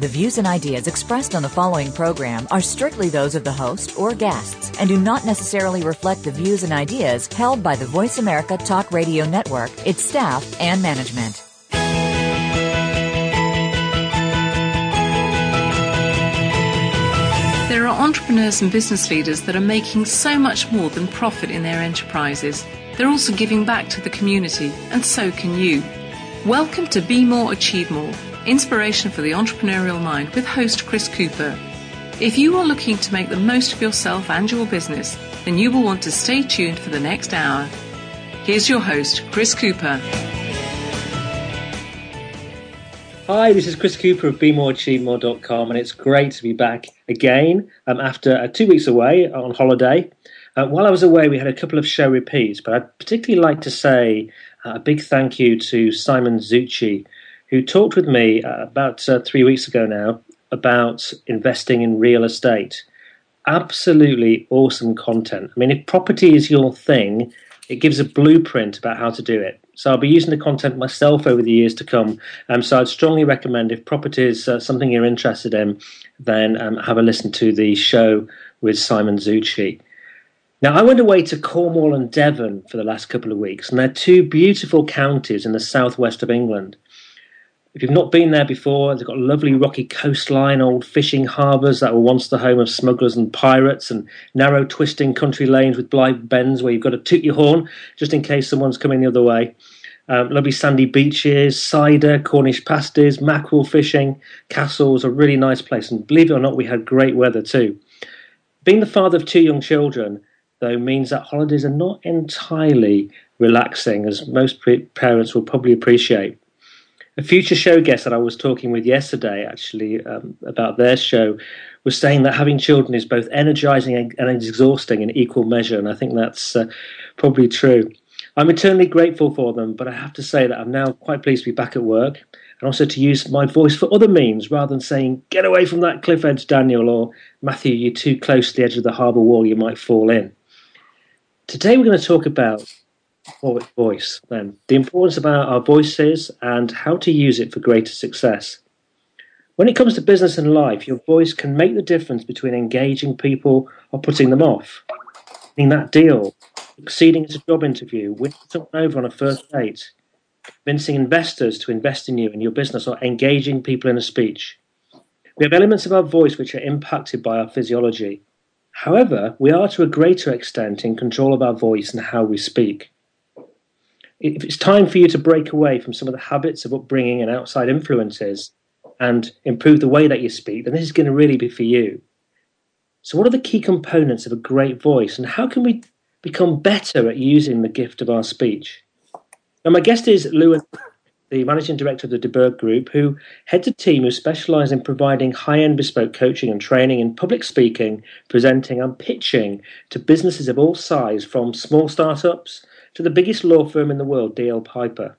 The views and ideas expressed on the following program are strictly those of the host or guests and do not necessarily reflect the views and ideas held by the Voice America Talk Radio Network, its staff, and management. There are entrepreneurs and business leaders that are making so much more than profit in their enterprises. They're also giving back to the community, and so can you. Welcome to Be More, Achieve More Inspiration for the Entrepreneurial Mind with host Chris Cooper. If you are looking to make the most of yourself and your business, then you will want to stay tuned for the next hour. Here's your host, Chris Cooper. Hi, this is Chris Cooper of BeMoreAchieveMore.com, and it's great to be back again um, after uh, two weeks away on holiday. Uh, while I was away, we had a couple of show repeats, but I'd particularly like to say uh, a big thank you to Simon Zucci, who talked with me uh, about uh, three weeks ago now about investing in real estate. Absolutely awesome content. I mean, if property is your thing, it gives a blueprint about how to do it. So I'll be using the content myself over the years to come. Um, so I'd strongly recommend if property is uh, something you're interested in, then um, have a listen to the show with Simon Zucci. Now, I went away to Cornwall and Devon for the last couple of weeks, and they're two beautiful counties in the southwest of England. If you've not been there before, they've got a lovely rocky coastline, old fishing harbours that were once the home of smugglers and pirates, and narrow twisting country lanes with blind bends where you've got to toot your horn just in case someone's coming the other way. Um, lovely sandy beaches, cider, Cornish pasties, mackerel fishing, castles, a really nice place. And believe it or not, we had great weather too. Being the father of two young children, though, means that holidays are not entirely relaxing, as most parents will probably appreciate a future show guest that I was talking with yesterday, actually, um, about their show, was saying that having children is both energizing and, exhausting in equal measure, and I think that's uh, probably true. I'm eternally grateful for them, but I have to say that I'm now quite pleased to be back at work and also to use my voice for other means rather than saying, Get away from that cliff edge, Daniel, or Matthew, you're too close to the edge of the harbour wall, you might fall in. Today we're going to talk about voice then. The importance about our voices and how to use it for greater success. When it comes to business and life your voice can make the difference between engaging people or putting them off. Winning that deal succeeding at a job interview winning someone over on a first date convincing investors to invest in you and your business or engaging people in a speech. We have elements of our voice which are impacted by our physiology. However we are to a greater extent in control of our voice and how we speak if it's time for you to break away from some of the habits of upbringing and outside influences and improve the way that you speak, then this is going to really be for you. So, what are the key components of a great voice, and how can we become better at using the gift of our speech? Now, my guest is Luan, the managing director of the de Burgh Group, who heads a team who specialise in providing high end bespoke coaching and training in public speaking, presenting, and pitching to businesses of all size, from small startups to the biggest law firm in the world, DLA Piper.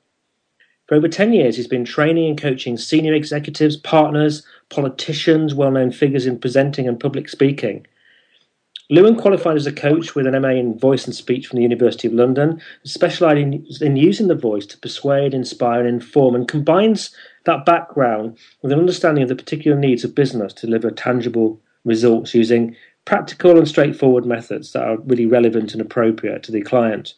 For over 10 years, he's been training and coaching senior executives, partners, politicians, well known figures in presenting and public speaking. Luan qualified as a coach with an MA in voice and speech from the University of London, specialising in using the voice to persuade, inspire, and inform, and combines that background with an understanding of the particular needs of business to deliver tangible results using practical and straightforward methods that are really relevant and appropriate to the client.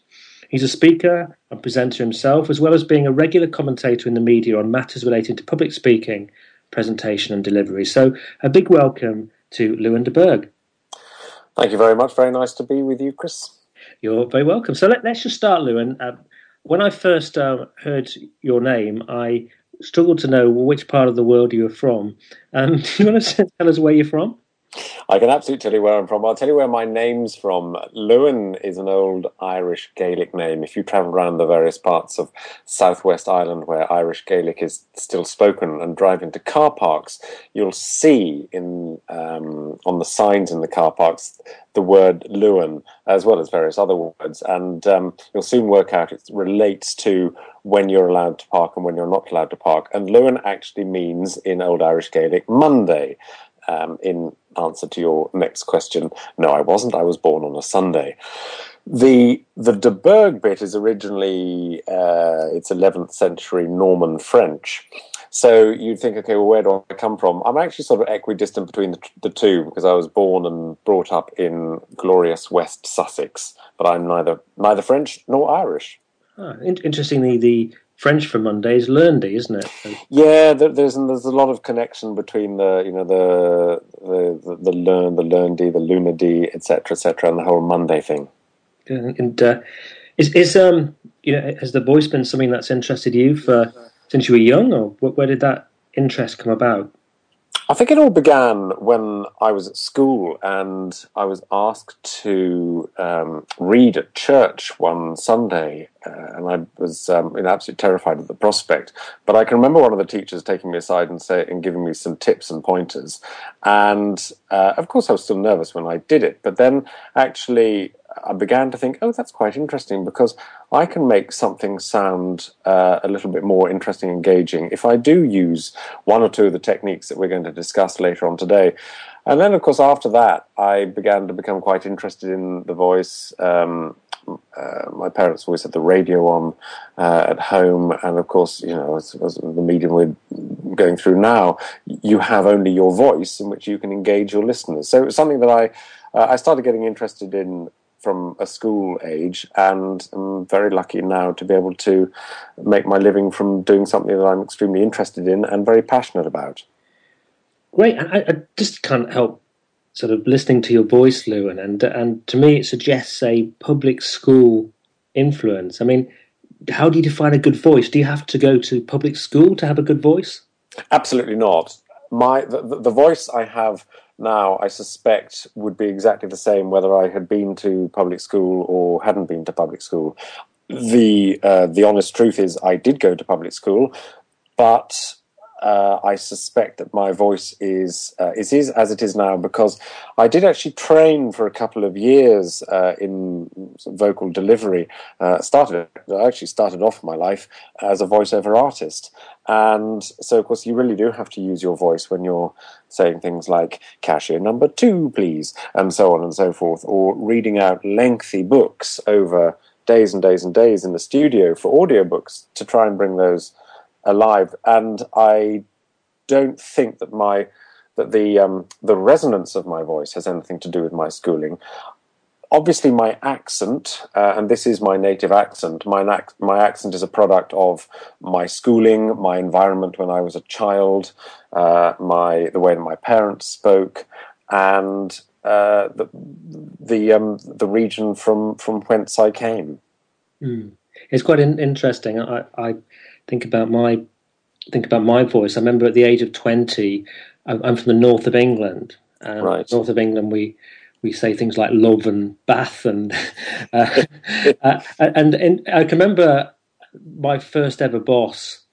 He's a speaker and presenter himself, as well as being a regular commentator in the media on matters relating to public speaking, presentation, and delivery. So, a big welcome to Luan de Burgh. Thank you very much. Very nice to be with you, Chris. You're very welcome. So, let, us just start, Luan. Uh, when I first uh, heard your name, I struggled to know which part of the world you were from. Um, do you want to tell us where you're from? I can absolutely tell you where I'm from. I'll tell you where my name's from. Luan is an old Irish Gaelic name. If you travel around the various parts of southwest Ireland where Irish Gaelic is still spoken and drive into car parks, you'll see in um, on the signs in the car parks the word Luan as well as various other words, and um, you'll soon work out it relates to when you're allowed to park and when you're not allowed to park. And Luan actually means in Old Irish Gaelic Monday. Um, in answer to your next question, no, I wasn't. I was born on a Sunday. The the De Burgh bit is originally uh, it's 11th century Norman French. So you'd think, okay, well, where do I come from? I'm actually sort of equidistant between the, the two because I was born and brought up in glorious West Sussex, but I'm neither neither French nor Irish. Ah, interestingly, the French for Monday is lundi, isn't it? Yeah, there's there's a lot of connection between the you know the the the, the learn the lundi the lunadi etc etc and the whole Monday thing. And uh, is is um you know has the voice been something that's interested you for since you were young, or where did that interest come about? I think it all began when I was at school and I was asked to um, read at church one Sunday, uh, and I was um, absolutely terrified at the prospect. But I can remember one of the teachers taking me aside and say and giving me some tips and pointers. And uh, of course, I was still nervous when I did it, but then actually I began to think, oh, that's quite interesting because I can make something sound uh, a little bit more interesting, engaging if I do use one or two of the techniques that we're going to discuss later on today. And then, of course, after that, I began to become quite interested in the voice. Um, uh, my parents always had the radio on uh, at home, and of course, you know, as, as, the medium we're going through now, you have only your voice in which you can engage your listeners. So it was something that I uh, I started getting interested in from a school age, and I'm very lucky now to be able to make my living from doing something that I'm extremely interested in and very passionate about. Great. I, I just can't help sort of listening to your voice, Luan, and and to me it suggests a public school influence. I mean, how do you define a good voice? Do you have to go to public school to have a good voice? Absolutely not. My the, the voice I have now, I suspect, would be exactly the same whether I had been to public school or hadn't been to public school. The uh, the honest truth is, I did go to public school, but uh, I suspect that my voice is uh, is as it is now because I did actually train for a couple of years uh, in vocal delivery. Uh, started I actually started off my life as a voiceover artist, and so of course you really do have to use your voice when you're saying things like cashier number two, please, and so on and so forth, or reading out lengthy books over days and days and days in the studio for audiobooks to try and bring those alive. And I don't think that my that the um, the resonance of my voice has anything to do with my schooling. Obviously, my accent, uh, and this is my native accent. My my accent is a product of my schooling, my environment when I was a child, uh, my the way that my parents spoke, and uh, the the um, the region from from whence I came. Mm. It's quite in- interesting. I, I think about my think about my voice. I remember at the age of twenty, I'm from the north of England. And right. North of England, we we say things like love and bath, and uh, uh, and, and I can remember my first ever boss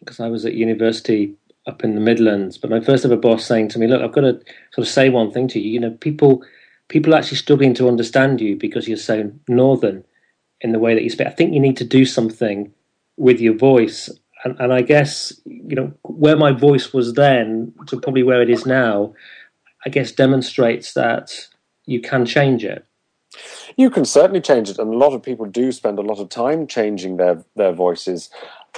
because I was at university up in the Midlands. But my first ever boss saying to me, "Look, I've got to sort of say one thing to you. You know, people people are actually struggling to understand you because you're so northern in the way that you speak. I think you need to do something with your voice. And, and I guess you know where my voice was then to probably where it is now. I guess demonstrates that you can change it. You can certainly change it, and a lot of people do spend a lot of time changing their their voices.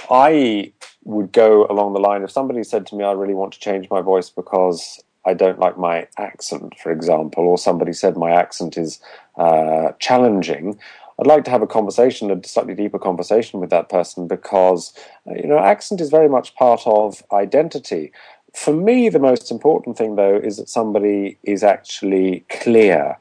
I would go along the line if somebody said to me, "I really want to change my voice because I don't like my accent," for example, or somebody said my accent is uh, challenging. I'd like to have a conversation, a slightly deeper conversation with that person because, you know, accent is very much part of identity. For me, the most important thing, though, is that somebody is actually clear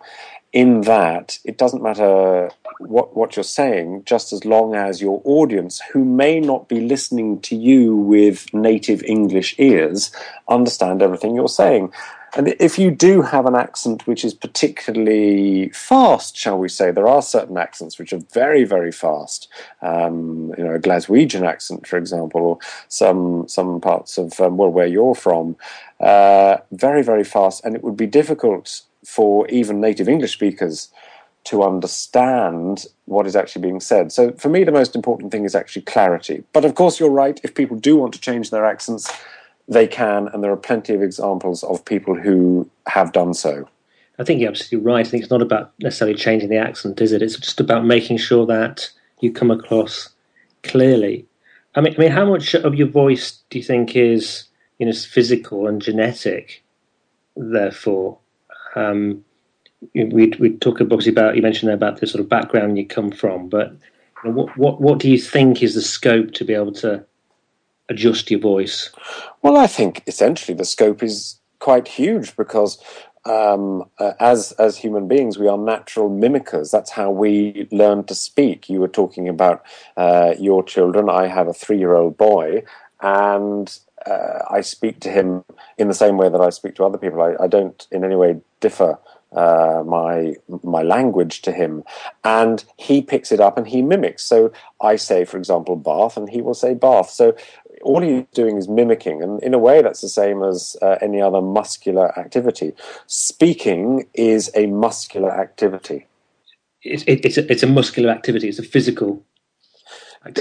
in that it doesn't matter what, what you're saying, just as long as your audience, who may not be listening to you with native English ears, understand everything you're saying. And if you do have an accent which is particularly fast, shall we say, there are certain accents which are very, very fast. Um, you know, a Glaswegian accent, for example, or some some parts of um, well, where you're from, uh, very, very fast, and it would be difficult for even native English speakers to understand what is actually being said. So for me, the most important thing is actually clarity. But of course, you're right. If people do want to change their accents, they can, and there are plenty of examples of people who have done so. I think you're absolutely right. I think it's not about necessarily changing the accent, is it? It's just about making sure that you come across clearly. I mean, I mean, how much of your voice do you think is, you know, physical and genetic? Therefore, um, we we talk obviously about you mentioned about the sort of background you come from, but what what what do you think is the scope to be able to adjust your voice? Well, I think essentially the scope is quite huge because um, uh, as as human beings, we are natural mimickers. That's how we learn to speak. You were talking about uh, your children. I have a three year old boy, and uh, I speak to him in the same way that I speak to other people. I, I don't in any way differ uh, my my language to him, and he picks it up and he mimics. So I say, for example, bath, and he will say bath. So all he's doing is mimicking, and in a way, that's the same as uh, any other muscular activity. Speaking is a muscular activity. It's, it's, a, it's a muscular activity. It's a physical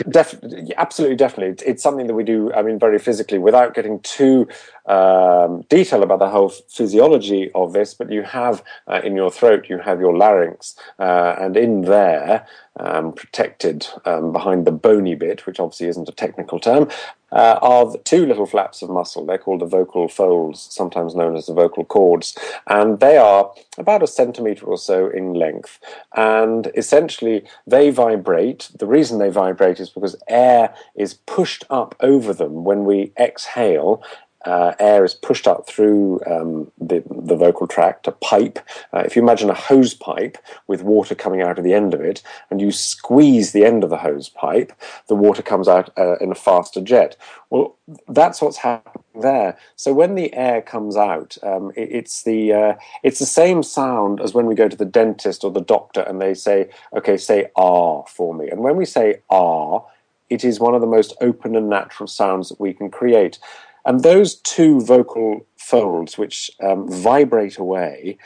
Def- absolutely, definitely. It's, something that we do. I mean, very physically, without getting too um, detailed about the whole physiology of this. But you have uh, in your throat, you have your larynx, uh, and in there, um, protected um, behind the bony bit, which obviously isn't a technical term, uh, are two little flaps of muscle. They're called the vocal folds, sometimes known as the vocal cords, and they are about a centimeter or so in length. And essentially, they vibrate. The reason they vibrate is because air is pushed up over them when we exhale, uh, air is pushed up through um, the, the vocal tract, a pipe. Uh, if you imagine a hose pipe with water coming out of the end of it, and you squeeze the end of the hose pipe, the water comes out uh, in a faster jet. Well, that's what's happening there. So when the air comes out, um, it, it's the uh, it's the same sound as when we go to the dentist or the doctor and they say, "Okay, say ah for me." And when we say ah, it is one of the most open and natural sounds that we can create. And those two vocal folds, which um, vibrate away,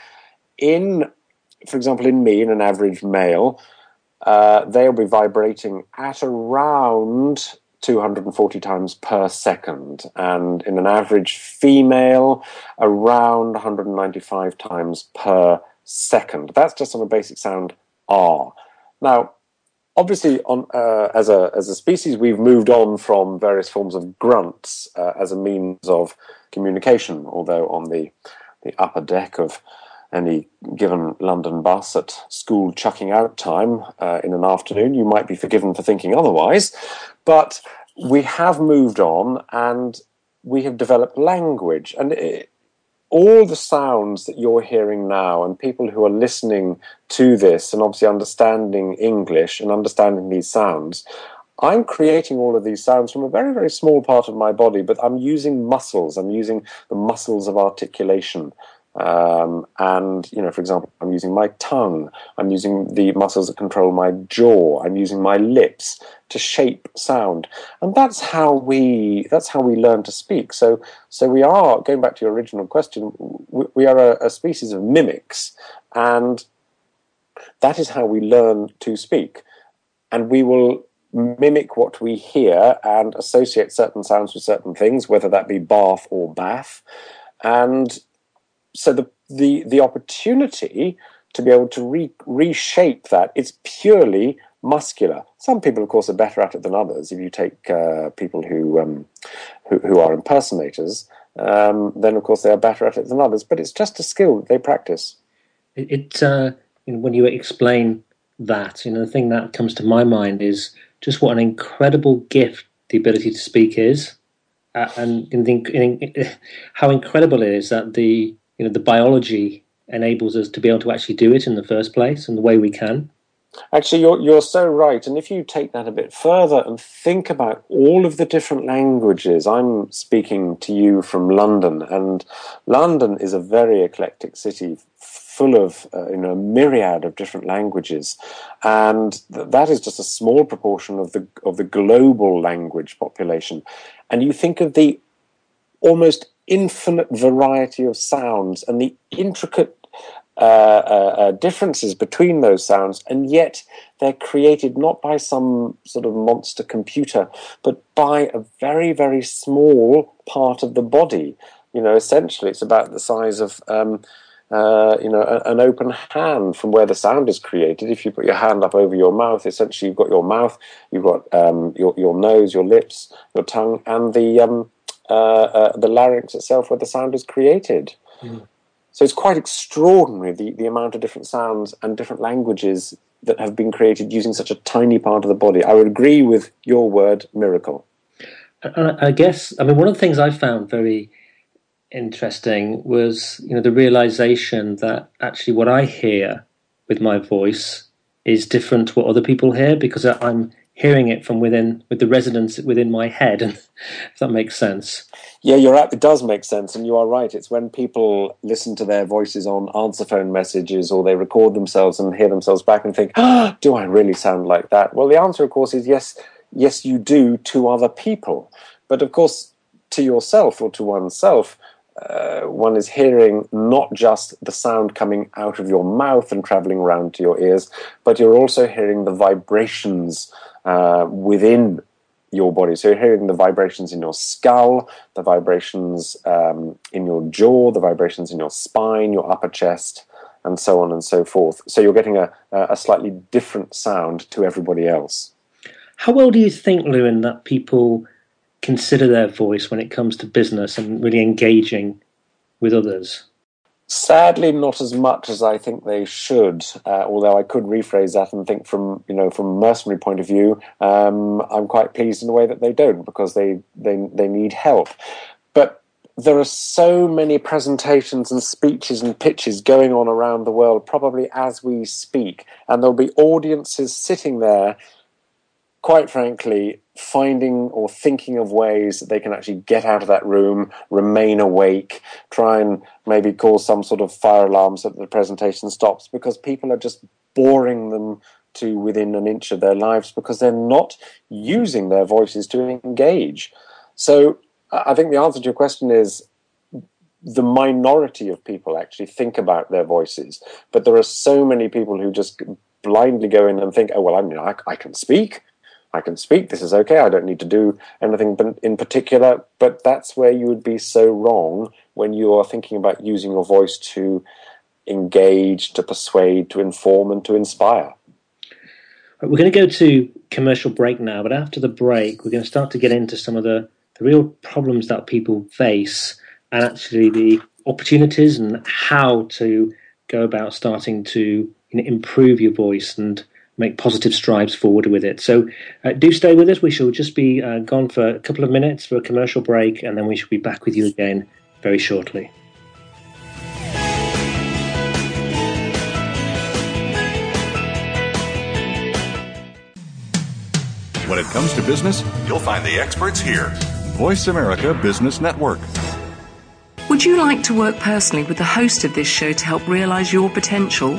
in, for example, in me, in an average male, uh, they'll be vibrating at around 240 times per second, and in an average female, around 195 times per second. That's just on a basic sound R. Now, obviously, on uh, as a as a species, we've moved on from various forms of grunts uh, as a means of communication. Although on the the upper deck of any given London bus at school chucking out time uh, in an afternoon, you might be forgiven for thinking otherwise. But we have moved on, and we have developed language, and it, all the sounds that you're hearing now and people who are listening to this and obviously understanding English and understanding these sounds, I'm creating all of these sounds from a very, very small part of my body, but I'm using muscles. I'm using the muscles of articulation. Um, and, you know, for example, I'm using my tongue, I'm using the muscles that control my jaw, I'm using my lips to shape sound. And that's how we, that's how we learn to speak. So, so we are, going back to your original question, we, we are a, a species of mimics. And that is how we learn to speak. And we will mimic what we hear and associate certain sounds with certain things, whether that be bath or bath. And so the the the opportunity to be able to re- reshape that it's purely muscular. Some people, of course, are better at it than others. If you take uh, people who, um, who, who are impersonators, um, then of course they are better at it than others. But it's just a skill that they practice. It, uh, when you explain that, you know, the thing that comes to my mind is just what an incredible gift the ability to speak is, uh, and in, in, how incredible it is that the you know the biology enables us to be able to actually do it in the first place and the way we can Actually, you're, you're so right. And if you take that a bit further and think about all of the different languages, I'm speaking to you from London, and London is a very eclectic city full of uh, you know a myriad of different languages, and th- that is just a small proportion of the of the global language population. And you think of the almost infinite variety of sounds and the intricate uh, uh, uh, differences between those sounds, and yet they're created not by some sort of monster computer, but by a very, very small part of the body. You know, essentially, it's about the size of. Um, uh, you know, an open hand from where the sound is created. If you put your hand up over your mouth, essentially you've got your mouth, you've got um, your your nose, your lips, your tongue, and the um, uh, uh, the larynx itself, where the sound is created. Mm. So it's quite extraordinary the, the amount of different sounds and different languages that have been created using such a tiny part of the body. I would agree with your word, miracle. I guess, I mean, one of the things I found very interesting was, you know, the realization that actually what I hear with my voice is different to what other people hear because I'm hearing it from within with the resonance within my head if that makes sense. Yeah you're right it does make sense and you are right it's when people listen to their voices on answer phone messages or they record themselves and hear themselves back and think oh, do i really sound like that? Well the answer of course is yes yes you do to other people. But of course to yourself or to oneself uh, one is hearing not just the sound coming out of your mouth and traveling around to your ears, but you're also hearing the vibrations uh, within your body. So you're hearing the vibrations in your skull, the vibrations um, in your jaw, the vibrations in your spine, your upper chest, and so on and so forth. So you're getting a, a slightly different sound to everybody else. How well do you think, Luan, that people consider their voice when it comes to business and really engaging with others? Sadly, not as much as I think they should. Uh, although I could rephrase that and think from you know from a mercenary point of view, um, I'm quite pleased in a way that they don't because they they they need help. But there are so many presentations and speeches and pitches going on around the world, probably as we speak, and there'll be audiences sitting there quite frankly, finding or thinking of ways that they can actually get out of that room, remain awake, try and maybe cause some sort of fire alarm so that the presentation stops because people are just boring them to within an inch of their lives because they're not using their voices to engage. So I think the answer to your question is the minority of people actually think about their voices, but there are so many people who just blindly go in and think, oh, well, I mean, I, I can speak. I can speak. This is okay. I don't need to do anything in particular. But that's where you would be so wrong when you are thinking about using your voice to engage, to persuade, to inform, and to inspire. We're going to go to commercial break now, but after the break, we're going to start to get into some of the, the real problems that people face and actually the opportunities and how to go about starting to improve your voice and make positive strides forward with it. So uh, do stay with us. We shall just be uh, gone for a couple of minutes for a commercial break, and then we shall be back with you again very shortly. When it comes to business, you'll find the experts here. Voice America Business Network. Would you like to work personally with the host of this show to help realize your potential?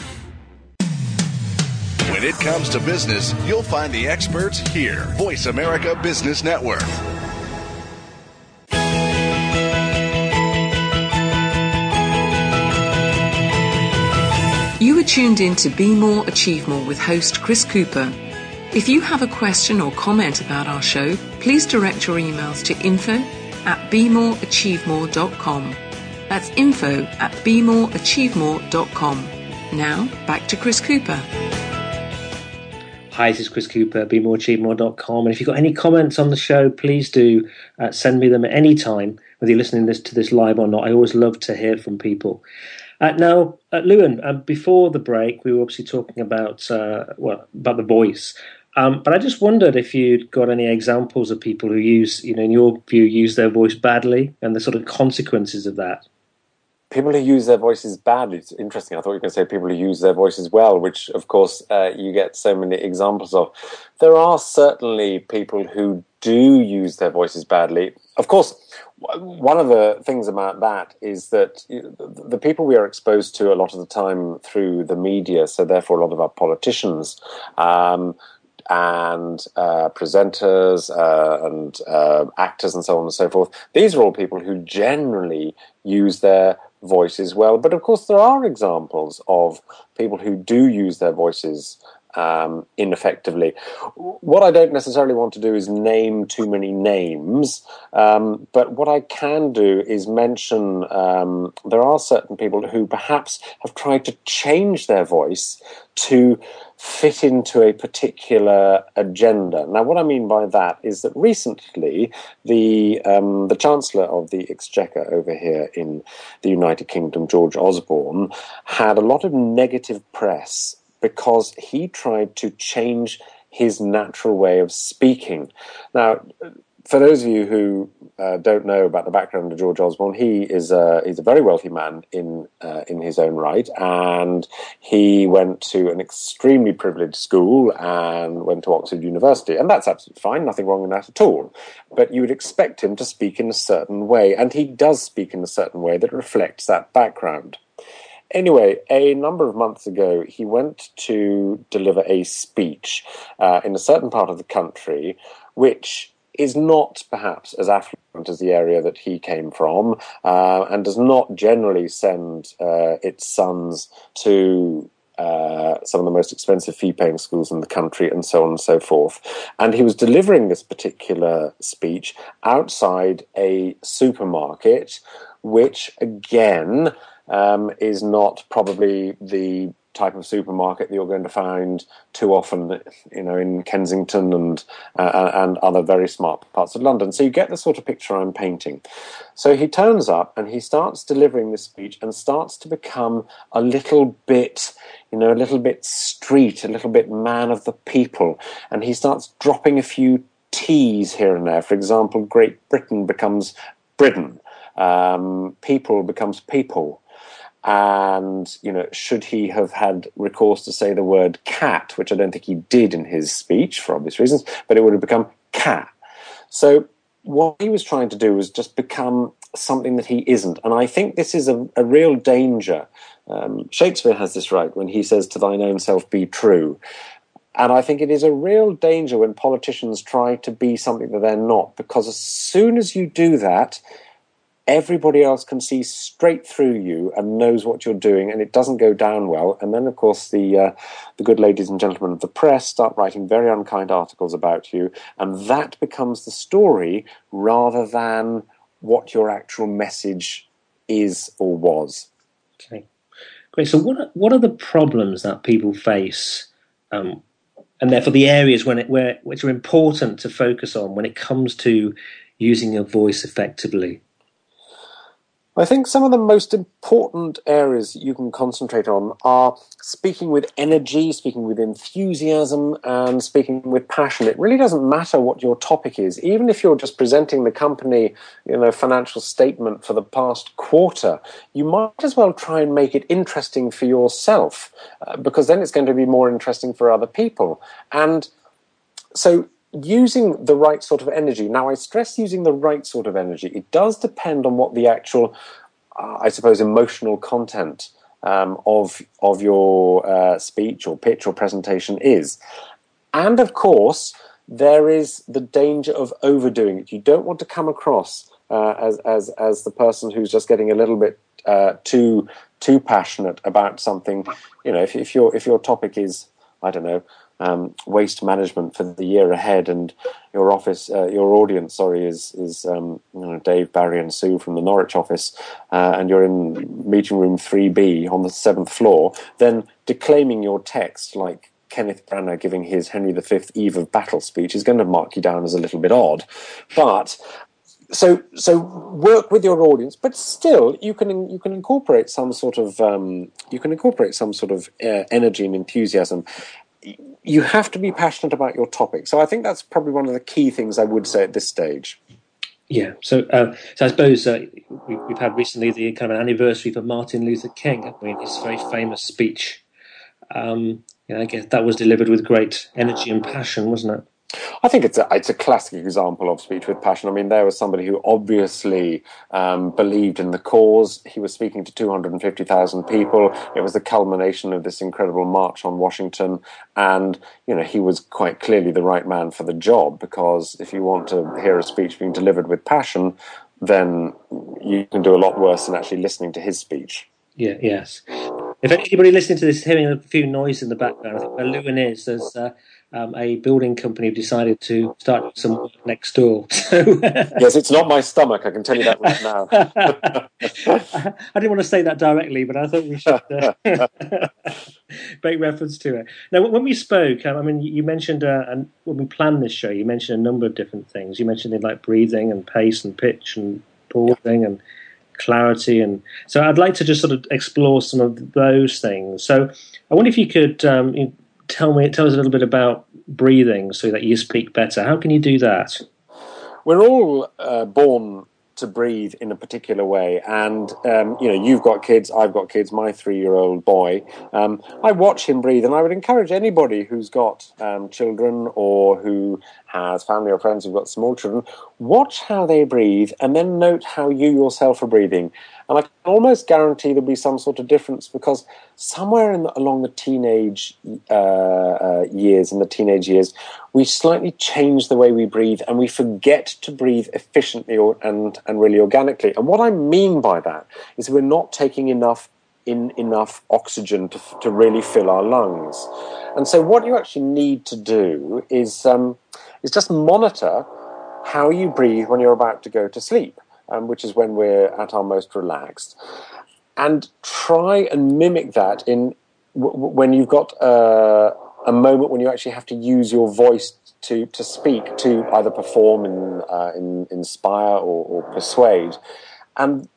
When it comes to business, you'll find the experts here. Voice America Business Network. You are tuned in to Be More, Achieve More with host Chris Cooper. If you have a question or comment about our show, please direct your emails to info at bemoreachievemore.com. That's info at bemoreachievemore.com. Now, back to Chris Cooper. Hi, this is Chris Cooper, bemoreachievemore.com. And if you've got any comments on the show, please do uh, send me them at any time, whether you're listening this, to this live or not. I always love to hear from people. Uh, now, uh, Luan, uh, before the break, we were obviously talking about uh, well about the voice, um, but I just wondered if you'd got any examples of people who use, you know, in your view, use their voice badly and the sort of consequences of that. People who use their voices badly. It's interesting. I thought you were going to say people who use their voices well, which, of course, uh, you get so many examples of. There are certainly people who do use their voices badly. Of course, one of the things about that is that the people we are exposed to a lot of the time through the media, so therefore a lot of our politicians um, and uh, presenters uh, and uh, actors and so on and so forth, these are all people who generally use their voices well. But of course, there are examples of people who do use their voices um, ineffectively. What I don't necessarily want to do is name too many names, um, but what I can do is mention um, there are certain people who perhaps have tried to change their voice to fit into a particular agenda. Now, what I mean by that is that recently the um, the Chancellor of the Exchequer over here in the United Kingdom, George Osborne, had a lot of negative press because he tried to change his natural way of speaking. Now, for those of you who uh, don't know about the background of George Osborne, he is a, he's a very wealthy man in uh, in his own right, and he went to an extremely privileged school and went to Oxford University, and that's absolutely fine, nothing wrong with that at all. But you would expect him to speak in a certain way, and he does speak in a certain way that reflects that background. Anyway, a number of months ago, he went to deliver a speech uh, in a certain part of the country, which is not perhaps as affluent as the area that he came from, uh, and does not generally send uh, its sons to uh, some of the most expensive fee paying schools in the country, and so on and so forth. And he was delivering this particular speech outside a supermarket, which again um, is not probably the type of supermarket that you're going to find too often, you know, in Kensington and uh, and other very smart parts of London. So you get the sort of picture I'm painting. So he turns up and he starts delivering this speech and starts to become a little bit, you know, a little bit street, a little bit man of the people, and he starts dropping a few T's here and there. For example, Great Britain becomes Britain. Um, people becomes people and you know should he have had recourse to say the word cat which i don't think he did in his speech for obvious reasons but it would have become cat. So what he was trying to do was just become something that he isn't. And i think this is a, a real danger. Um, shakespeare has this right when he says to thine own self be true. And I think it is a real danger when politicians try to be something that they're not, because as soon as you do that, everybody else can see straight through you and knows what you're doing, and it doesn't go down well. And then, of course, the uh, the good ladies and gentlemen of the press start writing very unkind articles about you, and that becomes the story rather than what your actual message is or was. Okay, great. So, what are, what are the problems that people face? Um, and therefore, the areas when it, where, which are important to focus on when it comes to using your voice effectively. I think some of the most important areas you can concentrate on are speaking with energy, speaking with enthusiasm, and speaking with passion. It really doesn't matter what your topic is, even if you're just presenting the company, you know, financial statement for the past quarter. You might as well try and make it interesting for yourself, uh, because then it's going to be more interesting for other people. And so using the right sort of energy. Now, I stress using the right sort of energy. It does depend on what the actual, uh, I suppose, emotional content um, of of your uh, speech or pitch or presentation is. And of course, there is the danger of overdoing it. You don't want to come across uh, as as as the person who's just getting a little bit uh, too too passionate about something. You know, if, if your if your topic is I don't know um, waste management for the year ahead, and your office, uh, your audience, sorry, is is um, you know, Dave, Barry, and Sue from the Norwich office, uh, and you're in meeting room three B on the seventh floor, then declaiming your text like Kenneth Branagh giving his Henry V Eve of Battle speech is going to mark you down as a little bit odd, but so so work with your audience, but still you can you can incorporate some sort of um, you can incorporate some sort of uh, energy and enthusiasm you have to be passionate about your topic. So I think that's probably one of the key things I would say at this stage. Yeah, so uh, so I suppose uh, we, have had recently the kind of an anniversary for Martin Luther King. I mean, his very famous speech. Um, you know, I guess that was delivered with great energy and passion, wasn't it? I think it's a it's a classic example of speech with passion. I mean, there was somebody who obviously um, believed in the cause. He was speaking to 250,000 people. It was the culmination of this incredible march on Washington, and you know he was quite clearly the right man for the job. Because if you want to hear a speech being delivered with passion, then you can do a lot worse than actually listening to his speech. Yeah. Yes. If anybody listening to this hearing a few noise in the background, I think where Luan is, there's uh, um, a building company decided to start some work next door. So yes, it's not my stomach. I can tell you that right now. I didn't want to say that directly, but I thought we should uh, make reference to it. Now, when we spoke, um, I mean, you mentioned uh, and when we planned this show, you mentioned a number of different things. You mentioned things like breathing and pace and pitch and pausing and clarity and so i'd like to just sort of explore some of those things so i wonder if you could um, tell me tell us a little bit about breathing so that you speak better. How can you do that? We're all uh, born to breathe in a particular way. And um, you know, you've got kids, I've got kids. My three-year-old boy, um, I watch him breathe, and I would encourage anybody who's got um, children or who has family or friends who've got small children, watch how they breathe, and then note how you yourself are breathing. And I can almost guarantee there'll be some sort of difference because somewhere the, along the teenage uh, uh, years, in the teenage years, we slightly change the way we breathe and we forget to breathe efficiently or, and, and really organically. And what I mean by that is we're not taking enough in enough oxygen to, to really fill our lungs. And so, what you actually need to do is um, is just monitor how you breathe when you're about to go to sleep um, which is when we're at our most relaxed, and try and mimic that in w- when you've got uh, a moment when you actually have to use your voice to to speak to either perform and uh, in, inspire or, or persuade, and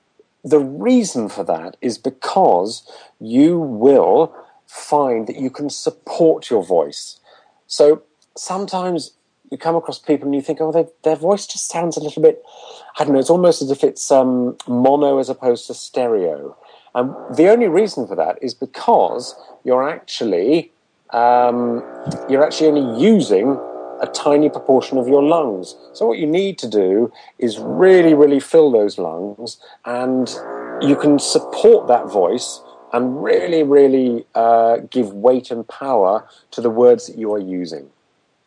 the reason for that is because you will find that you can support your voice. So sometimes you come across people and you think, oh, they, their voice just sounds a little bit, I don't know, it's almost as if it's um, mono as opposed to stereo. And the only reason for that is because you're actually um, you're actually only using a tiny proportion of your lungs. So what you need to do is really, really fill those lungs, and you can support that voice and really, really uh, give weight and power to the words that you are using.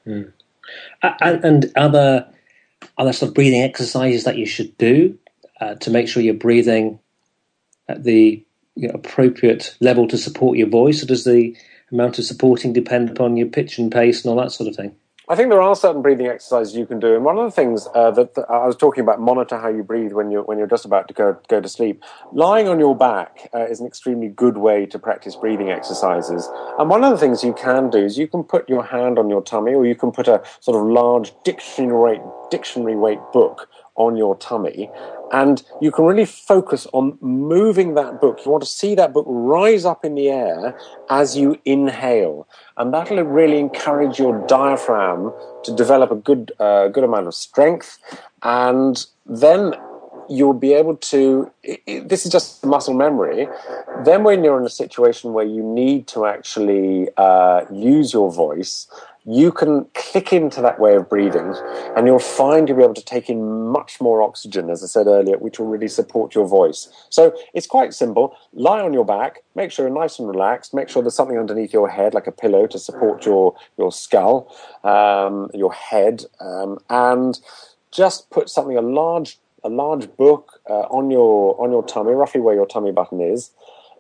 Mm and, and other other sort of breathing exercises that you should do uh, to make sure you're breathing at the you know, appropriate level to support your voice, does the amount of supporting depend upon your pitch and pace and all that sort of thing? I think there are certain breathing exercises you can do, and one of the things uh, that, that, I was talking about, monitor how you breathe when you're when you're just about to go go to sleep. Lying on your back uh, is an extremely good way to practice breathing exercises. And one of the things you can do is you can put your hand on your tummy, or you can put a sort of large dictionary dictionary weight book on your tummy. And you can really focus on moving that book. You want to see that book rise up in the air as you inhale. And that'll really encourage your diaphragm to develop a good, uh, good amount of strength. And then you'll be able to, it, it, this is just muscle memory. Then when you're in a situation where you need to actually uh, use your voice, you can click into that way of breathing and you'll find you'll be able to take in much more oxygen, as I said earlier, which will really support your voice. So it's quite simple. Lie on your back, make sure you're nice and relaxed, make sure there's something underneath your head, like a pillow to support your, your skull, um, your head, um, and just put something, a large, a large book uh, on your on your tummy, roughly where your tummy button is,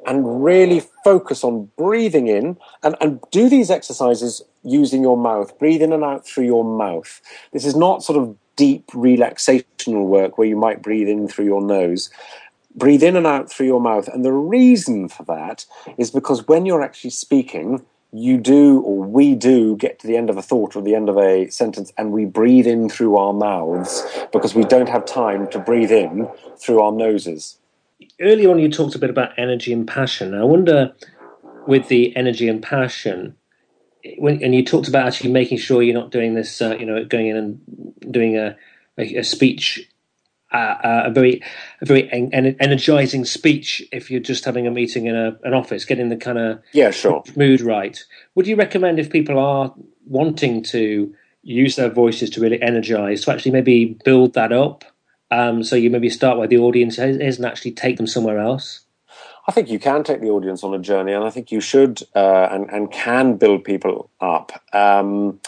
and really focus on breathing in and, and do these exercises using your mouth. Breathe in and out through your mouth. This is not sort of deep relaxational work where you might breathe in through your nose. Breathe in and out through your mouth. And the reason for that is because when you're actually speaking, you do or we do get to the end of a thought or the end of a sentence and we breathe in through our mouths because we don't have time to breathe in through our noses earlier on you talked a bit about energy and passion. I wonder, with the energy and passion, when and you talked about actually making sure you're not doing this, uh, you know, going in and doing a a, a speech. Uh, uh, a very, a very en- energizing speech. If you're just having a meeting in a, an office, getting the kind of yeah, sure mood right. Would you recommend if people are wanting to use their voices to really energize, to actually maybe build that up um, so you maybe start where the audience is and actually take them somewhere else. I think you can take the audience on a journey, and I think you should uh, and, and can build people up. Um,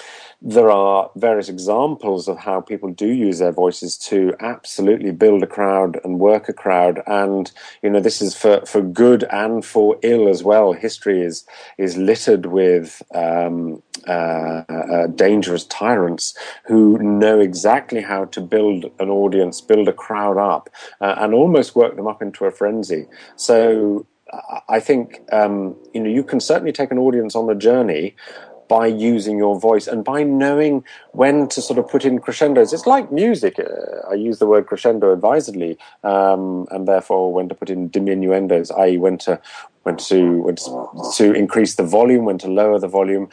there are various examples of how people do use their voices to absolutely build a crowd and work a crowd. And, you know, this is for, for good and for ill as well. History is, is littered with, um, uh, uh, dangerous tyrants who know exactly how to build an audience, build a crowd up, uh, and almost work them up into a frenzy. So I think um, you know you can certainly take an audience on the journey by using your voice and by knowing when to sort of put in crescendos. It's like music. Uh, I use the word crescendo advisedly, um, and therefore when to put in diminuendos, i.e., when to when to when to increase the volume, when to lower the volume.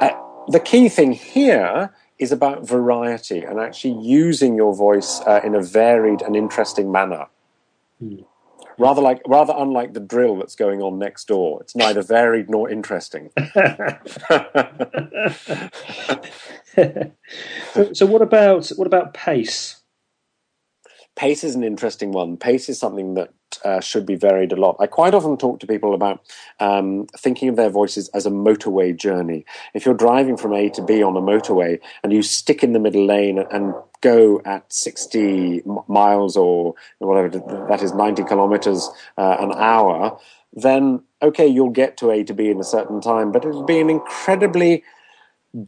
Uh, the key thing here is about variety and actually using your voice uh, in a varied and interesting manner. Hmm rather like rather unlike the drill that's going on next door. It's neither varied nor interesting. so, so, what about what about pace? Pace is an interesting one. Pace is something that uh, should be varied a lot. I quite often talk to people about um, thinking of their voices as a motorway journey. If you're driving from A to B on a motorway and you stick in the middle lane and go at 60 miles or whatever that is, 90 kilometers uh, an hour, then okay, you'll get to A to B in a certain time, but it'll be an incredibly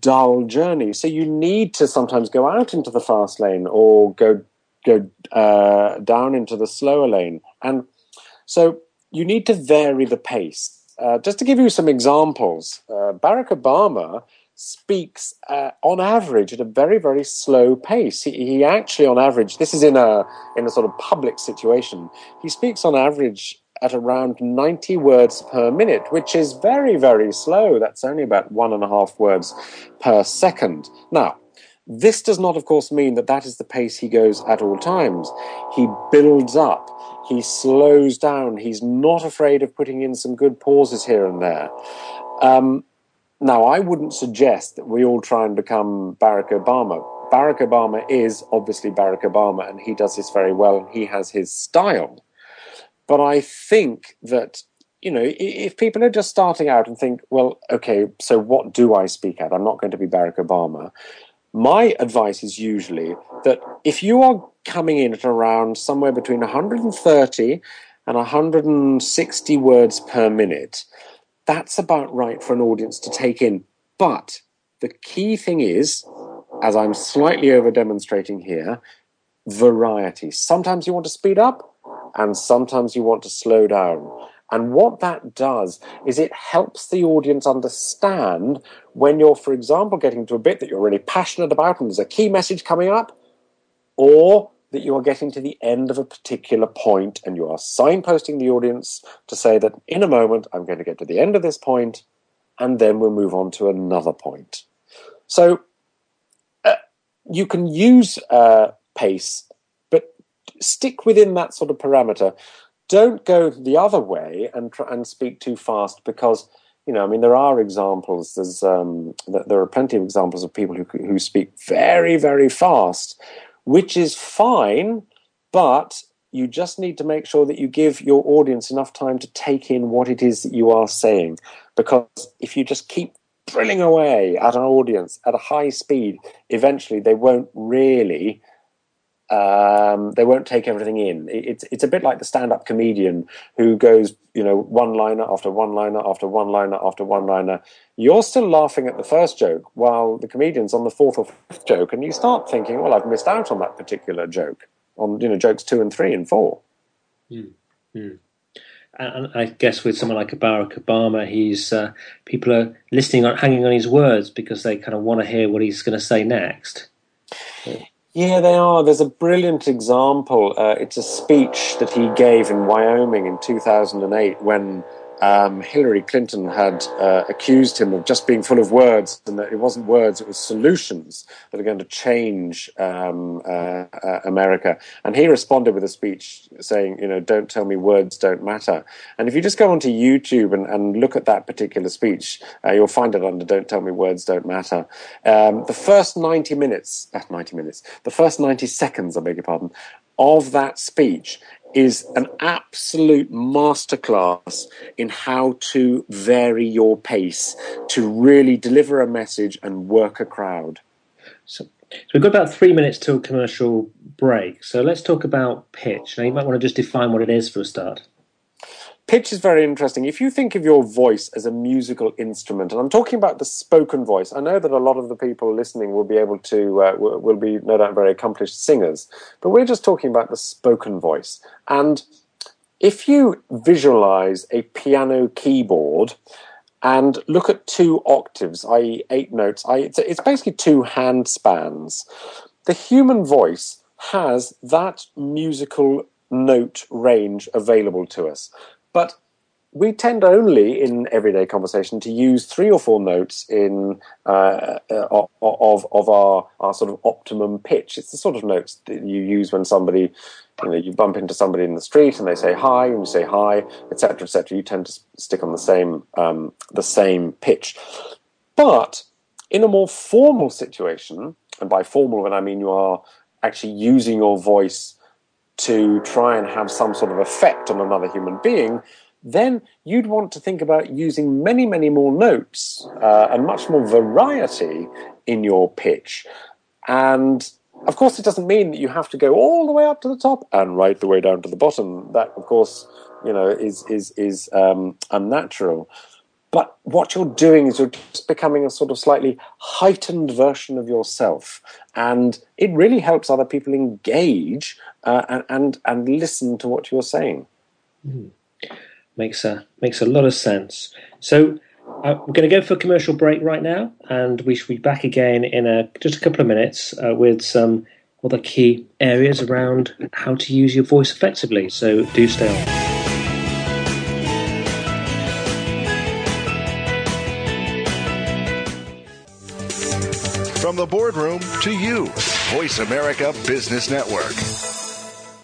dull journey. So you need to sometimes go out into the fast lane or go go uh, down into the slower lane. And so you need to vary the pace. Uh, just to give you some examples, uh, Barack Obama speaks uh, on average at a very very slow pace. He, he, actually, on average, this is in a in a sort of public situation. He speaks on average at around ninety words per minute, which is very very slow. That's only about one and a half words per second. Now, this does not, of course, mean that that is the pace he goes at all times. He builds up, he slows down, he's not afraid of putting in some good pauses here and there. Um, now, I wouldn't suggest that we all try and become Barack Obama. Barack Obama is obviously Barack Obama, and he does this very well, and he has his style. But I think that you know, if people are just starting out and think, well, okay, so what do I speak at? I'm not going to be Barack Obama my advice is usually that if you are coming in at around somewhere between 130 and 160 words per minute, that's about right for an audience to take in. But the key thing is, as I'm slightly over demonstrating here, variety. Sometimes you want to speed up, and sometimes you want to slow down. And what that does is it helps the audience understand when you're, for example, getting to a bit that you're really passionate about and there's a key message coming up, or that you are getting to the end of a particular point and you are signposting the audience to say that in a moment I'm going to get to the end of this point and then we'll move on to another point. So uh, you can use uh, pace, but stick within that sort of parameter don't go the other way and and speak too fast because you know, I mean, there are examples. There's um, there are plenty of examples of people who who speak very very fast, which is fine, but you just need to make sure that you give your audience enough time to take in what it is that you are saying. Because if you just keep drilling away at an audience at a high speed, eventually they won't really um, they won't take everything in. It's it's a bit like the stand-up comedian who goes, you know, one liner after one liner after one liner after one liner. You're still laughing at the first joke while the comedian's on the fourth or fifth joke, and you start thinking, well, I've missed out on that particular joke, on you know jokes two and three and four. Mm. Mm. And I guess with someone like Barack Obama, he's uh, people are listening, on, hanging on his words because they kind of want to hear what he's going to say next. Yeah, they are. There's a brilliant example. Uh, it's a speech that he gave in Wyoming in 2008 when um, Hillary Clinton had uh, accused him of just being full of words, and that it wasn't words, it was solutions that are going to change um, uh, uh, America. And he responded with a speech saying, you know, don't tell me words don't matter. And if you just go onto YouTube and, and look at that particular speech, uh, you'll find it under Don't Tell Me Words Don't Matter. Um, the first 90 minutes, uh, 90 minutes, the first 90 seconds, I beg your pardon, of that speech is an absolute masterclass in how to vary your pace to really deliver a message and work a crowd. So, so we've got about three minutes till commercial break. So let's talk about pitch. Now you might want to just define what it is for a start pitch is very interesting. If you think of your voice as a musical instrument, and I'm talking about the spoken voice, I know that a lot of the people listening will be able to, uh, will be no doubt very accomplished singers, but we're just talking about the spoken voice. And if you visualize a piano keyboard and look at two octaves, i.e., eight notes, i.e., it's, it's basically two hand spans, the human voice has that musical note range available to us. But we tend only in everyday conversation to use three or four notes in uh, uh, of of our our sort of optimum pitch. It's the sort of notes that you use when somebody you know you bump into somebody in the street and they say hi and you say hi, etc., etc. You tend to stick on the same um, the same pitch, but in a more formal situation, and by formal when I mean you are actually using your voice to try and have some sort of effect on another human being, then you'd want to think about using many, many more notes uh, and much more variety in your pitch. And of course, it doesn't mean that you have to go all the way up to the top and right the way down to the bottom. That, of course, you know, is is is um, unnatural. But what you're doing is you're just becoming a sort of slightly heightened version of yourself. And it really helps other people engage uh, and, and, and listen to what you're saying. Mm. Makes a, makes a lot of sense. So uh, we're going to go for a commercial break right now, and we should be back again in a, just a couple of minutes uh, with some other key areas around how to use your voice effectively. So do stay on. From the boardroom to you, Voice America Business Network.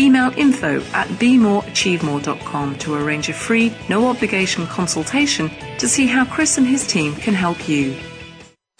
Email info at bemoreachievemore.com to arrange a free, no obligation consultation to see how Chris and his team can help you.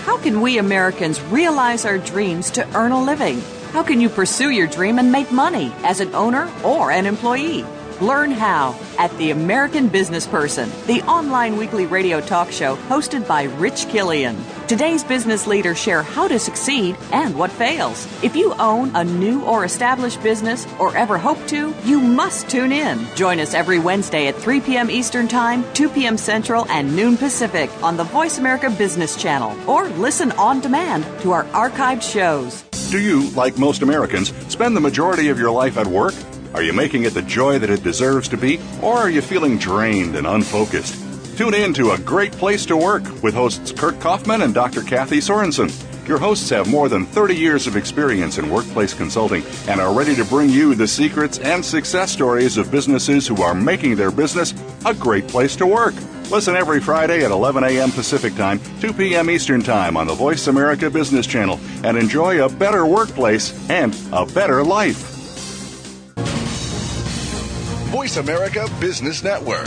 How can we Americans realize our dreams to earn a living? How can you pursue your dream and make money as an owner or an employee? Learn how at The American Business Person, the online weekly radio talk show hosted by Rich Killian. Today's business leaders share how to succeed and what fails. If you own a new or established business or ever hope to, you must tune in. Join us every Wednesday at 3 p.m. Eastern Time, 2 p.m. Central, and noon Pacific on the Voice America Business Channel or listen on demand to our archived shows. Do you, like most Americans, spend the majority of your life at work? Are you making it the joy that it deserves to be, or are you feeling drained and unfocused? Tune in to A Great Place to Work with hosts Kurt Kaufman and Dr. Kathy Sorensen. Your hosts have more than 30 years of experience in workplace consulting and are ready to bring you the secrets and success stories of businesses who are making their business a great place to work. Listen every Friday at 11 a.m. Pacific Time, 2 p.m. Eastern Time on the Voice America Business Channel and enjoy a better workplace and a better life. Voice America Business Network,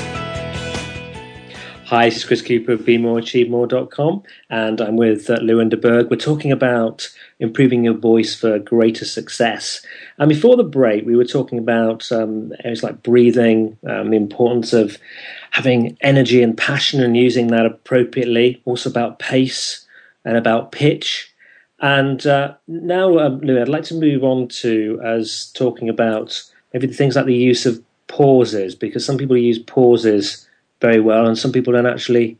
Hi, this is Chris Cooper of BeMoreAchieveMore.com, and I'm with uh, Lou Berg. We're talking about improving your voice for greater success. And before the break, we were talking about um, areas like breathing, um, the importance of having energy and passion and using that appropriately, also about pace and about pitch. And uh, now, um, Luan, I'd like to move on to as talking about maybe things like the use of pauses, because some people use pauses very well, and some people don't actually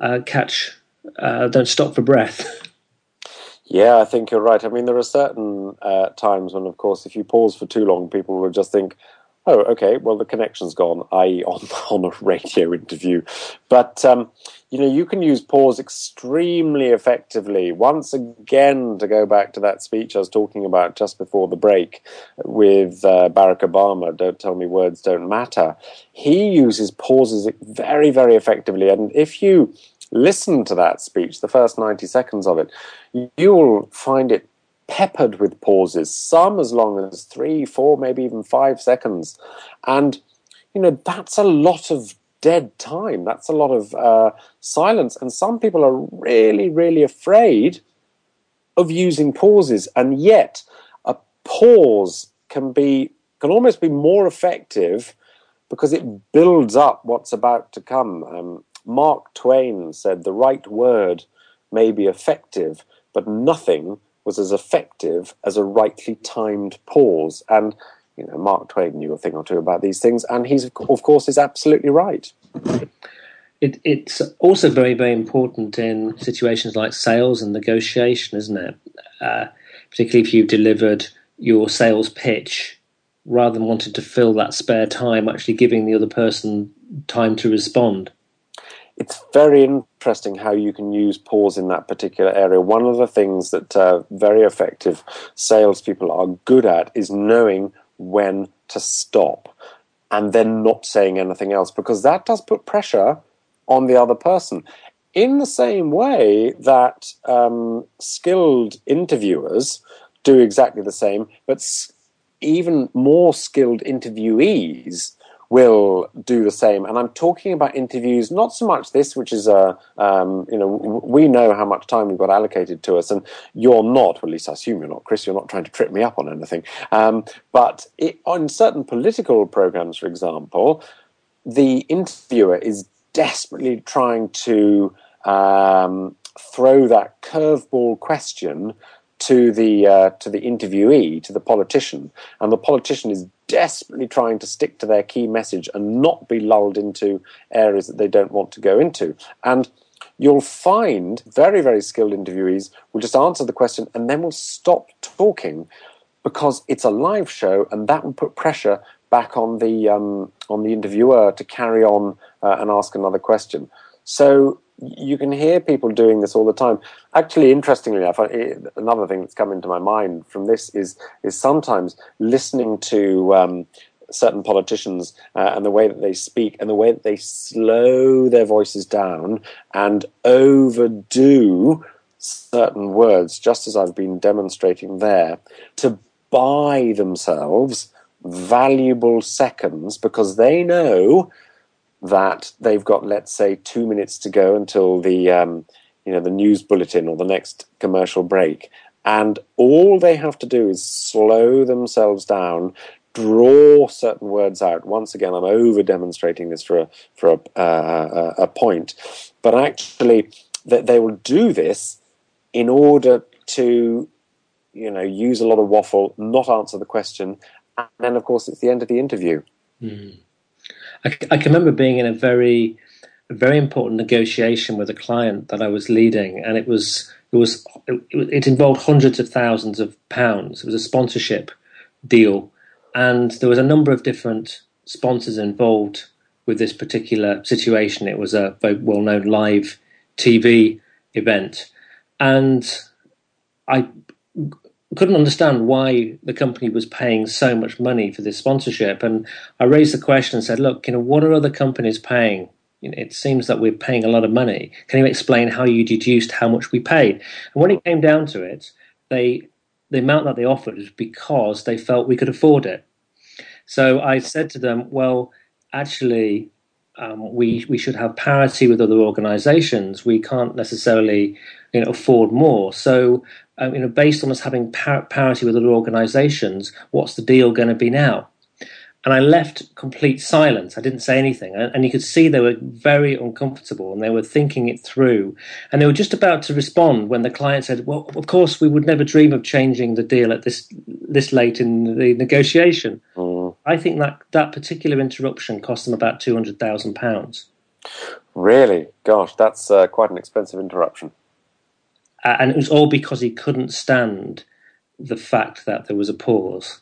uh, catch, uh, don't stop for breath. Yeah, I think you're right. I mean, there are certain uh, times when, of course, if you pause for too long, people will just think, "Oh, okay, well, the connection's gone," i.e., on on a radio interview. But um, you know, you can use pause extremely effectively. Once again, to go back to that speech I was talking about just before the break with uh, Barack Obama, "Don't tell me words don't matter." He uses pauses very, very effectively, and if you listen to that speech, the first 90 seconds of it, you will find it peppered with pauses, some as long as three, four, maybe even five seconds. And, you know, that's a lot of dead time. That's a lot of uh, silence. And some people are really, really afraid of using pauses. And yet, a pause can be, can almost be more effective because it builds up what's about to come. Um, Mark Twain said the right word may be effective, but nothing was as effective as a rightly timed pause. And you know, Mark Twain knew a thing or two about these things, and he's of course is absolutely right. It, it's also very, very important in situations like sales and negotiation, isn't it? Uh, particularly if you've delivered your sales pitch, rather than wanting to fill that spare time, actually giving the other person time to respond it's very interesting how you can use pause in that particular area. One of the things that uh, very effective salespeople are good at is knowing when to stop and then not saying anything else because that does put pressure on the other person. In the same way that um, skilled interviewers do exactly the same, but even more skilled interviewees will do the same. And I'm talking about interviews, not so much this, which is a, um, you know, we know how much time we've got allocated to us, and you're not, well, at least I assume you're not, Chris, you're not trying to trip me up on anything. Um, but it, on certain political programs, for example, the interviewer is desperately trying to um, throw that curveball question to the uh, to the interviewee, to the politician, and the politician is desperately trying to stick to their key message and not be lulled into areas that they don't want to go into. And you'll find very, very skilled interviewees will just answer the question and then will stop talking because it's a live show and that will put pressure back on the um, on the interviewer to carry on uh, and ask another question. So you can hear people doing this all the time. Actually, interestingly enough, another thing that's come into my mind from this is is sometimes listening to um, certain politicians uh, and the way that they speak and the way that they slow their voices down and overdo certain words, just as I've been demonstrating there, to buy themselves valuable seconds because they know that they've got, let's say, two minutes to go until the um, you know the news bulletin or the next commercial break, and all they have to do is slow themselves down, draw certain words out. Once again, I'm over demonstrating this for a for a, uh, a point, but actually, that they will do this in order to you know, use a lot of waffle, not answer the question, and then of course it's the end of the interview. Mm. I, I, can remember being in a very, very important negotiation with a client that I was leading, and it was it was it, it involved hundreds of thousands of pounds. It was a sponsorship deal, and there was a number of different sponsors involved with this particular situation. It was a very well-known live TV event, and I couldn't understand why the company was paying so much money for this sponsorship. And I raised the question and said, "Look, you know, what are other companies paying? It seems that we're paying a lot of money. Can you explain how you deduced how much we paid?" And when it came down to it, they the amount that they offered was because they felt we could afford it. So I said to them, "Well, actually." Um, we we should have parity with other organisations. We can't necessarily, you know, afford more. So um, you know, based on us having par- parity with other organisations, what's the deal going to be now? And I left complete silence. I didn't say anything, and, you could see they were very uncomfortable, and they were thinking it through. And they were just about to respond when the client said, "Well, of course, we would never dream of changing the deal at this this late in the negotiation." Mm. I think that that particular interruption cost them about two hundred thousand pounds. Really, gosh, that's uh, quite an expensive interruption and it was all because he couldn't stand the fact that there was a pause.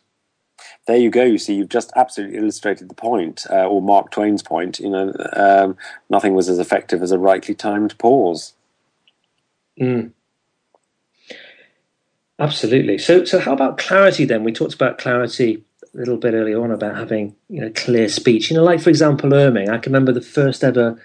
There you go. You see, you've just absolutely illustrated the point, uh, or Mark Twain's point. You know, um, nothing was as effective as a rightly timed pause. Mm. Absolutely. So, so how about clarity then? We talked about clarity a little bit earlier on about having you know clear speech. You know, like for example, erming. I can remember the first ever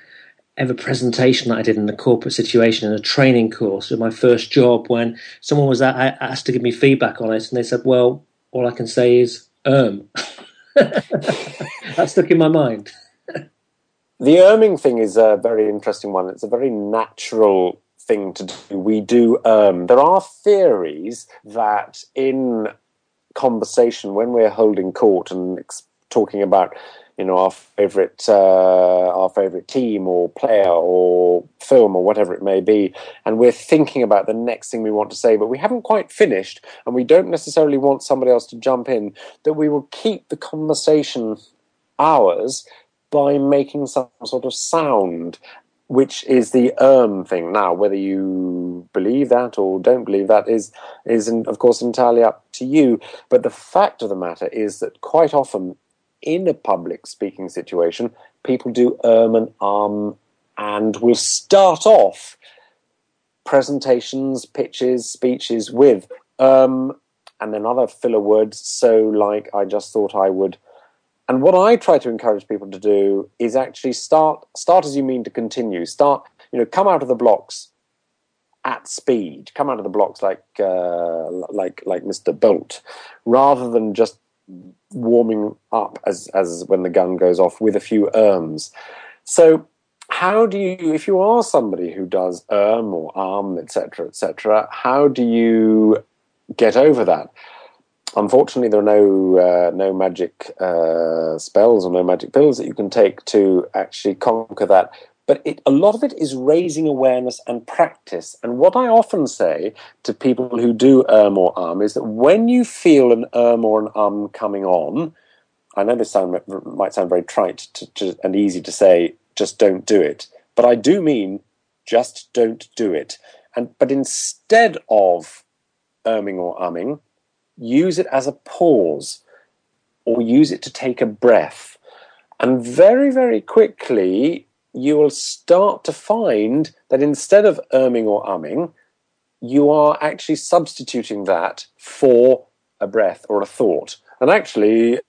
ever presentation that I did in a corporate situation in a training course with my first job when someone was asked to give me feedback on it and they said, well, all I can say is, um. that stuck in my mind. the erming thing is a very interesting one. It's a very natural thing to do. We do um. There are theories that in conversation, when we're holding court and talking about you know our favorite uh, our favorite team or player or film or whatever it may be and we're thinking about the next thing we want to say but we haven't quite finished and we don't necessarily want somebody else to jump in that we will keep the conversation ours by making some sort of sound which is the erm thing. Now whether you believe that or don't believe that is is of course entirely up to you but the fact of the matter is that quite often in a public speaking situation, people do erm and um and will start off presentations, pitches, speeches with um and then other filler words. So, like, I just thought I would. And what I try to encourage people to do is actually start start as you mean to continue. Start, you know, come out of the blocks at speed. Come out of the blocks like uh, like like Mr. Bolt, rather than just warming up as as when the gun goes off with a few erms. So how do you if you are somebody who does erm or arm etc etc how do you get over that unfortunately there are no uh, no magic uh, spells or no magic pills that you can take to actually conquer that but it, a lot of it is raising awareness and practice. And what I often say to people who do erm or um is that when you feel an erm or an um coming on, I know this sound, might sound very trite to, to, and easy to say, just don't do it. But I do mean just don't do it. And but instead of erming or umming, use it as a pause or use it to take a breath. And very, very quickly, you will start to find that instead of erming or umming, you are actually substituting that for a breath or a thought. And actually,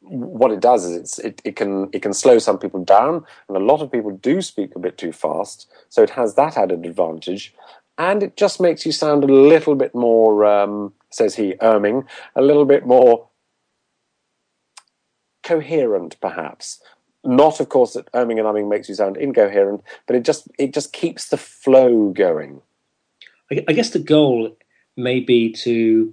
what it does is it, it can it can slow some people down, and a lot of people do speak a bit too fast. So it has that added advantage, and it just makes you sound a little bit more, um, says he, erming, a little bit more coherent, perhaps not of course that erming and umming makes you sound incoherent but it just it just keeps the flow going. I guess the goal may be to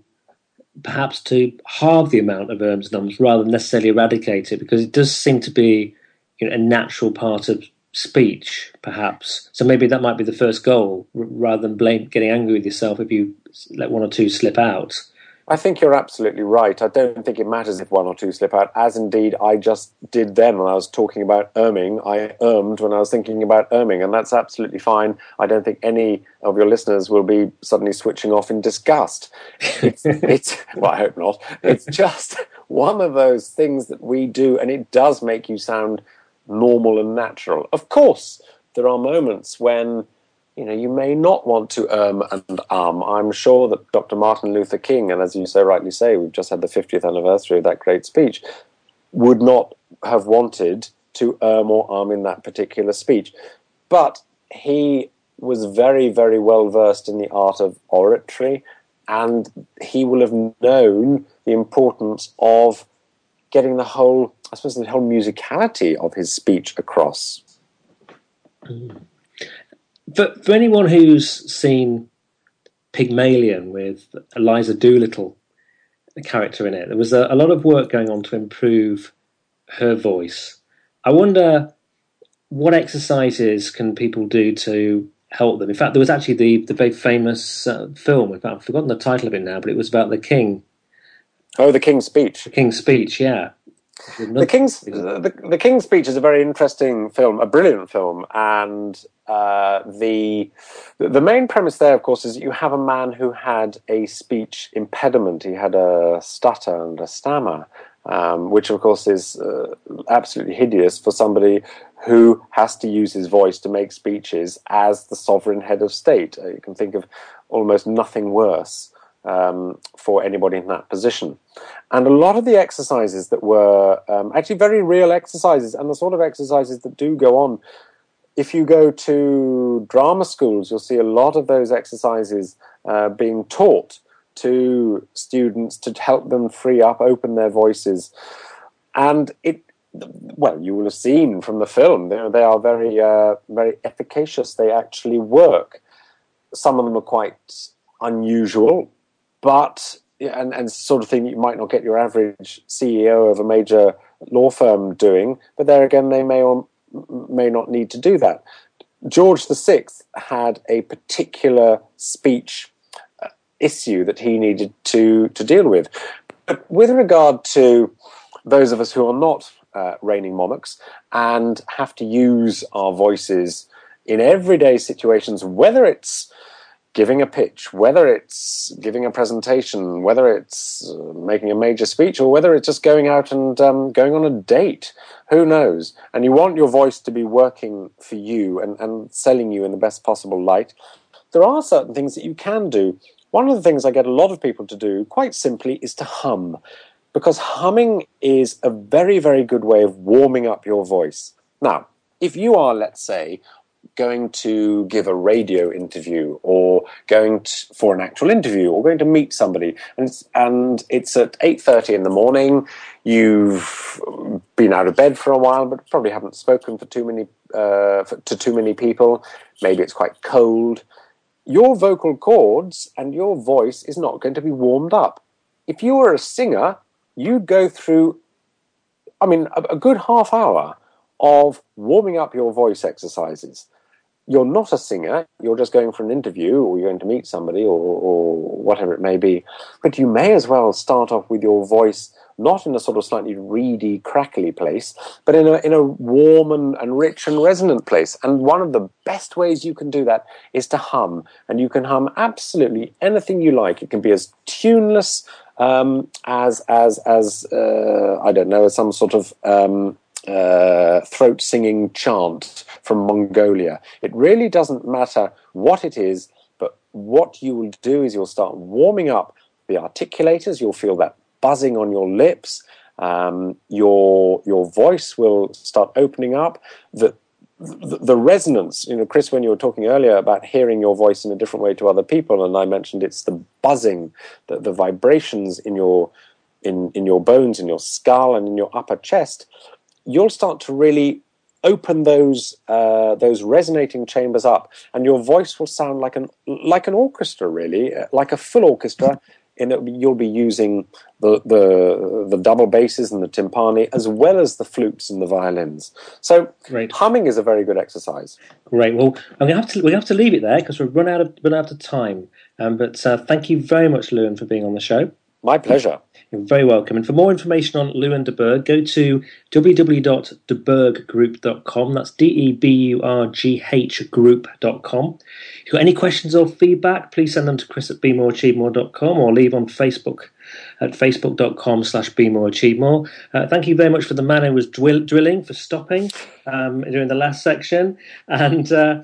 perhaps to halve the amount of erms and ums rather than necessarily eradicate it because it does seem to be you know, a natural part of speech perhaps. So maybe that might be the first goal rather than blame getting angry with yourself if you let one or two slip out I think you're absolutely right. I don't think it matters if one or two slip out, as indeed I just did then when I was talking about erming. I ermed when I was thinking about erming, and that's absolutely fine. I don't think any of your listeners will be suddenly switching off in disgust. It's, it's well, I hope not. It's just one of those things that we do, and it does make you sound normal and natural. Of course, there are moments when you know, you may not want to um and um. I'm sure that Dr. Martin Luther King, and as you so rightly say, we've just had the 50th anniversary of that great speech, would not have wanted to um or um in that particular speech. But he was very, very well versed in the art of oratory, and he will have known the importance of getting the whole, I suppose, the whole musicality of his speech across. Mm for, for anyone who's seen Pygmalion with Eliza Doolittle, the character in it, there was a, a lot of work going on to improve her voice. I wonder what exercises can people do to help them. In fact, there was actually the the very famous uh, film. In fact, I've forgotten the title of it now, but it was about the king. Oh, the King's Speech. The King's Speech, yeah. The King's the, the King's Speech is a very interesting film, a brilliant film, and uh, the the main premise there, of course, is you have a man who had a speech impediment. He had a stutter and a stammer, um, which of course is uh, absolutely hideous for somebody who has to use his voice to make speeches as the sovereign head of state. Uh, you can think of almost nothing worse um, for anybody in that position. And a lot of the exercises that were um, actually very real exercises, and the sort of exercises that do go on. If you go to drama schools, you'll see a lot of those exercises uh, being taught to students to help them free up, open their voices. And it, well, you will have seen from the film, they, they are very, uh, very efficacious. They actually work. Some of them are quite unusual but and and sort of thing you might not get your average CEO of a major law firm doing. But there again, they may or may not need to do that. George VI had a particular speech uh, issue that he needed to to deal with. But with regard to those of us who are not uh, reigning monarchs and have to use our voices in everyday situations, whether it's giving a pitch, whether it's giving a presentation, whether it's uh, making a major speech, or whether it's just going out and um, going on a date. Who knows? And you want your voice to be working for you and, and selling you in the best possible light. There are certain things that you can do. One of the things I get a lot of people to do, quite simply, is to hum. Because humming is a very, very good way of warming up your voice. Now, if you are, let's say, going to give a radio interview or going to, for an actual interview or going to meet somebody. And it's, and it's at 8.30 in the morning. You've been out of bed for a while but probably haven't spoken for too many uh, for, to too many people. Maybe it's quite cold. Your vocal cords and your voice is not going to be warmed up. If you were a singer you'd go through i mean a, a good half hour of warming up your voice exercises you're not a singer, you're just going for an interview or you're going to meet somebody or, or whatever it may be. But you may as well start off with your voice not in a sort of slightly reedy, crackly place, but in a, in a warm and, and rich and resonant place. And one of the best ways you can do that is to hum. And you can hum absolutely anything you like. It can be as tuneless um, as, as, as uh, I don't know, as some sort of um, uh, throat singing chant from Mongolia. It really doesn't matter what it is, but what you will do is you'll start warming up the articulators. You'll feel that buzzing on your lips. Um, your your voice will start opening up. The, the, the resonance, you know, Chris, when you were talking earlier about hearing your voice in a different way to other people, and I mentioned it's the buzzing, the, the vibrations in your in in your bones, in your skull, and in your upper chest you'll start to really open those uh, those resonating chambers up, and your voice will sound like an like an orchestra, really, uh, like a full orchestra. And you'll be using the, the the double basses and the timpani as well as the flutes and the violins. So Great. humming is a very good exercise. Great. Well, I'm gonna have to we have to leave it there because we've run out of run out of time. Um, but uh, thank you very much, Luan, for being on the show. My pleasure. You're very welcome. And for more information on Luan de Burgh, go to www.deburghgroup.com. That's D E B U R G H group.com. If you've got any questions or feedback, please send them to chris at bemoreachievemore.com or leave on Facebook at facebook.com slash bemoreachievemore. Uh, thank you very much for the man who was drill- drilling for stopping um, during the last section. And uh,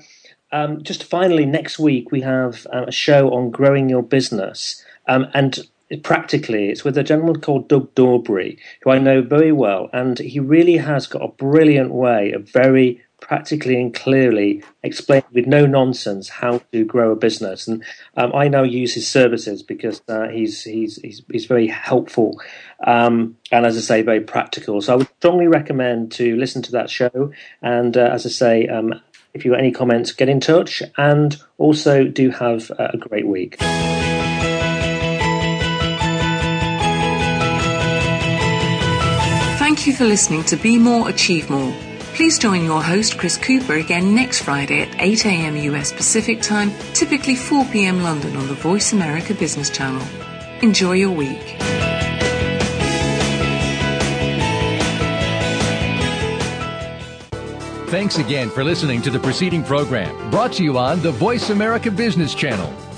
um, just finally, next week we have uh, a show on growing your business. Um, and practically, it's with a gentleman called Doug Dorbury, who I know very well, and he really has got a brilliant way of very practically and clearly explaining with no nonsense how to grow a business. And um, I now use his services because uh, he's, he's he's he's very helpful um, and, as I say, very practical. So I would strongly recommend to listen to that show. And uh, as I say. Um, if you have any comments, get in touch and also do have a great week. For listening to Be More, Achieve More. Please join your host, Chris Cooper, again next Friday at 8 a.m. US Pacific Time, typically 4 p.m. London on the Voice America Business Channel. Enjoy your week. Thanks again for listening to the preceding program brought to you on the Voice America Business Channel.